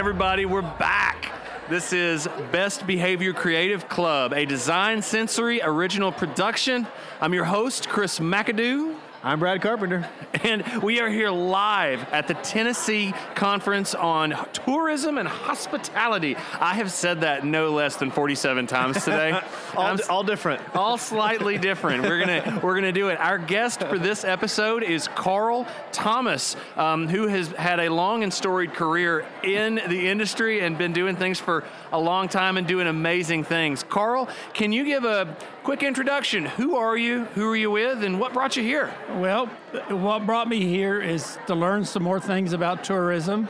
everybody, we're back. This is Best Behavior Creative Club, a design sensory original production. I'm your host, Chris McAdoo. I'm Brad Carpenter. And we are here live at the Tennessee Conference on Tourism and Hospitality. I have said that no less than 47 times today. all, all, different. All slightly different. We're gonna we're gonna do it. Our guest for this episode is Carl Thomas, um, who has had a long and storied career in the industry and been doing things for a long time and doing amazing things. Carl, can you give a quick introduction? Who are you? Who are you with? And what brought you here? Well, what brought me here is to learn some more things about tourism.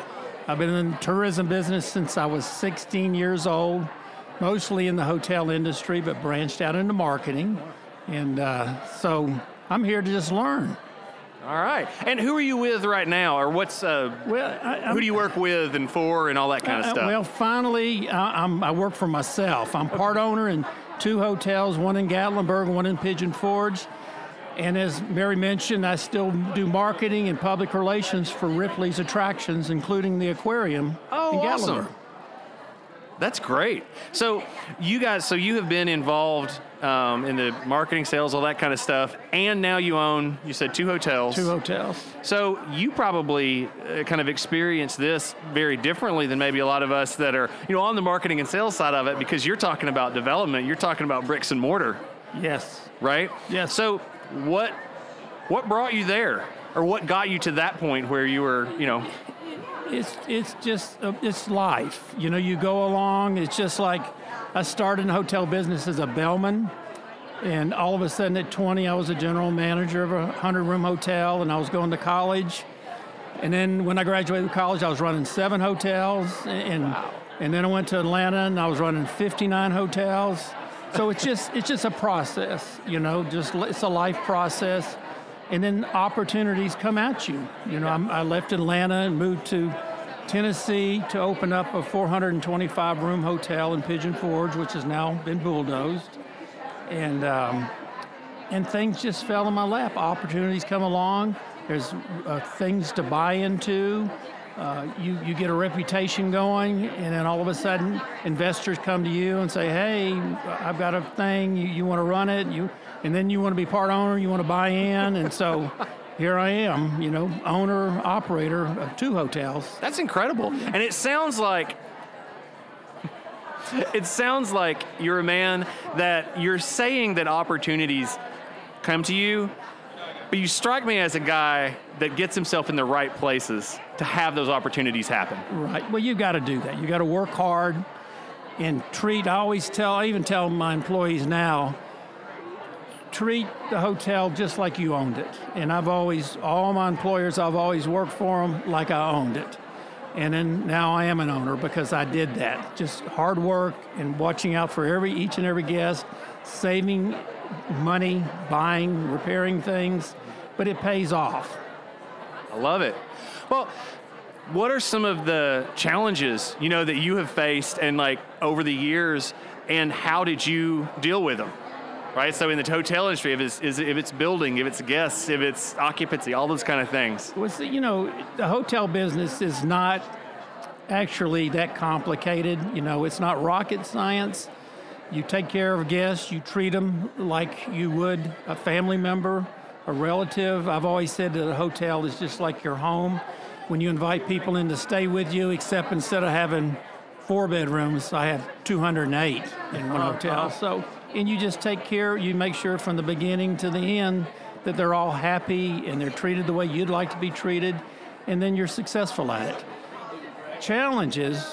I've been in the tourism business since I was 16 years old, mostly in the hotel industry, but branched out into marketing. And uh, so I'm here to just learn. All right. And who are you with right now, or what's uh, well? I, who do you work with and for, and all that kind of uh, stuff? Well, finally, I, I, work for myself. I'm part owner in two hotels, one in Gatlinburg, one in Pigeon Forge. And as Mary mentioned, I still do marketing and public relations for Ripley's attractions, including the aquarium oh, in. Awesome. That's great. So you guys, so you have been involved um, in the marketing, sales, all that kind of stuff, and now you own. You said two hotels. Two hotels. So you probably uh, kind of experience this very differently than maybe a lot of us that are, you know, on the marketing and sales side of it, because you're talking about development. You're talking about bricks and mortar. Yes. Right. Yes. So what what brought you there, or what got you to that point where you were, you know? it's it's just uh, it's life. You know, you go along. It's just like I started in hotel business as a bellman, and all of a sudden at 20, I was a general manager of a 100 room hotel, and I was going to college. And then when I graduated college, I was running seven hotels, and wow. and then I went to Atlanta, and I was running 59 hotels. So it's just it's just a process, you know. Just it's a life process and then opportunities come at you. You know, I'm, i left Atlanta and moved to Tennessee to open up a 425 room hotel in Pigeon Forge, which has now been bulldozed, and um, and things just fell in my lap. Opportunities come along. There's uh, things to buy into. Uh, you, you get a reputation going, and then all of a sudden, investors come to you and say, "Hey, I've got a thing. You, you want to run it? You and then you want to be part owner, you want to buy in, and so here I am, you know, owner, operator of two hotels. That's incredible. And it sounds like it sounds like you're a man that you're saying that opportunities come to you, but you strike me as a guy that gets himself in the right places to have those opportunities happen. Right. Well, you got to do that. You got to work hard and treat. I always tell, I even tell my employees now, treat the hotel just like you owned it. And I've always, all my employers, I've always worked for them like I owned it. And then now I am an owner because I did that. Just hard work and watching out for every each and every guest, saving money, buying, repairing things, but it pays off. I love it. Well, what are some of the challenges you know that you have faced and like over the years, and how did you deal with them? right? So in the hotel industry, if it's, if it's building, if it's guests, if it's occupancy, all those kind of things. Well, you know, the hotel business is not actually that complicated. You know, it's not rocket science. You take care of guests, you treat them like you would a family member, a relative. I've always said that a hotel is just like your home. When you invite people in to stay with you, except instead of having four bedrooms, I have 208 in one uh-huh. hotel. So and you just take care, you make sure from the beginning to the end that they're all happy and they're treated the way you'd like to be treated, and then you're successful at it. Challenges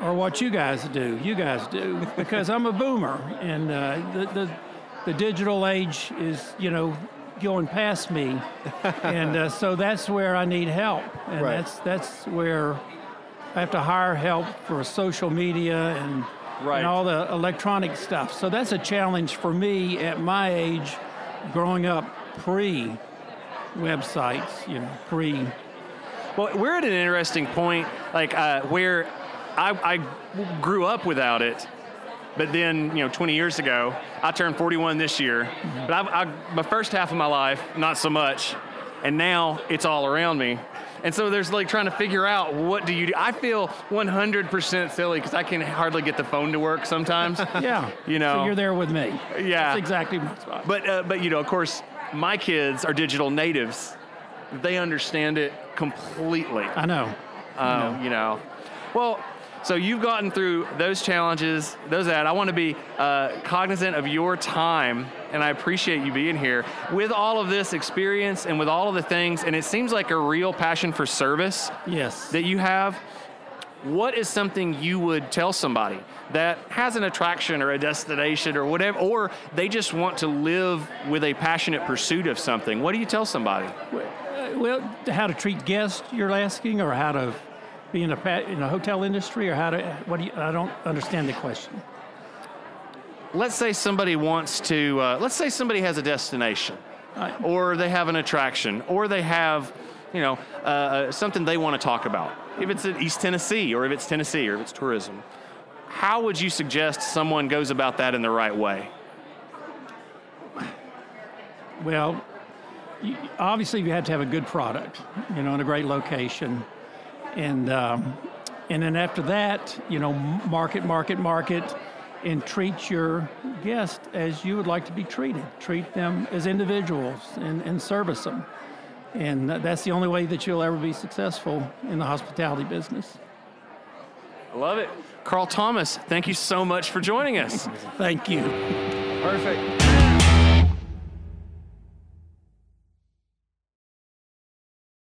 are what you guys do, you guys do, because I'm a boomer, and uh, the, the, the digital age is, you know, going past me, and uh, so that's where I need help, and right. that's that's where I have to hire help for social media and right. and all the electronic stuff. So that's a challenge for me at my age, growing up pre websites, you know, pre. Well, we're at an interesting point, like uh, where I, I grew up without it, but then you know 20 years ago i turned 41 this year mm-hmm. but I've, I, my first half of my life not so much and now it's all around me And so there's like trying to figure out what do you do. I feel 100% silly because I can hardly get the phone to work sometimes. Yeah. You know. So you're there with me. Yeah. That's exactly my spot. But uh, but you know, of course, my kids are digital natives. They understand it completely. I know. Um, you know, well. So you've gotten through those challenges, those that I want to be uh, cognizant of your time, and I appreciate you being here with all of this experience and with all of the things. And it seems like a real passion for service Yes. that you have. What is something you would tell somebody that has an attraction or a destination or whatever, or they just want to live with a passionate pursuit of something? What do you tell somebody? Uh, Well, how to treat guests, you're asking, or how to be in a in a hotel industry, or how to what do you? I don't understand the question. Let's say somebody wants to, uh, let's say somebody has a destination, Uh, or they have an attraction, or they have, you know, uh, uh, something they want to talk about. If it's in East Tennessee, or if it's Tennessee, or if it's tourism, how would you suggest someone goes about that in the right way? Well, obviously you have to have a good product, you know, in a great location, and um, and then after that, you know, market, market, market, and treat your guest as you would like to be treated. Treat them as individuals and, and service them, and that's the only way that you'll ever be successful in the hospitality business. I love it. Carl Thomas, thank you so much for joining us. Thank you. Perfect.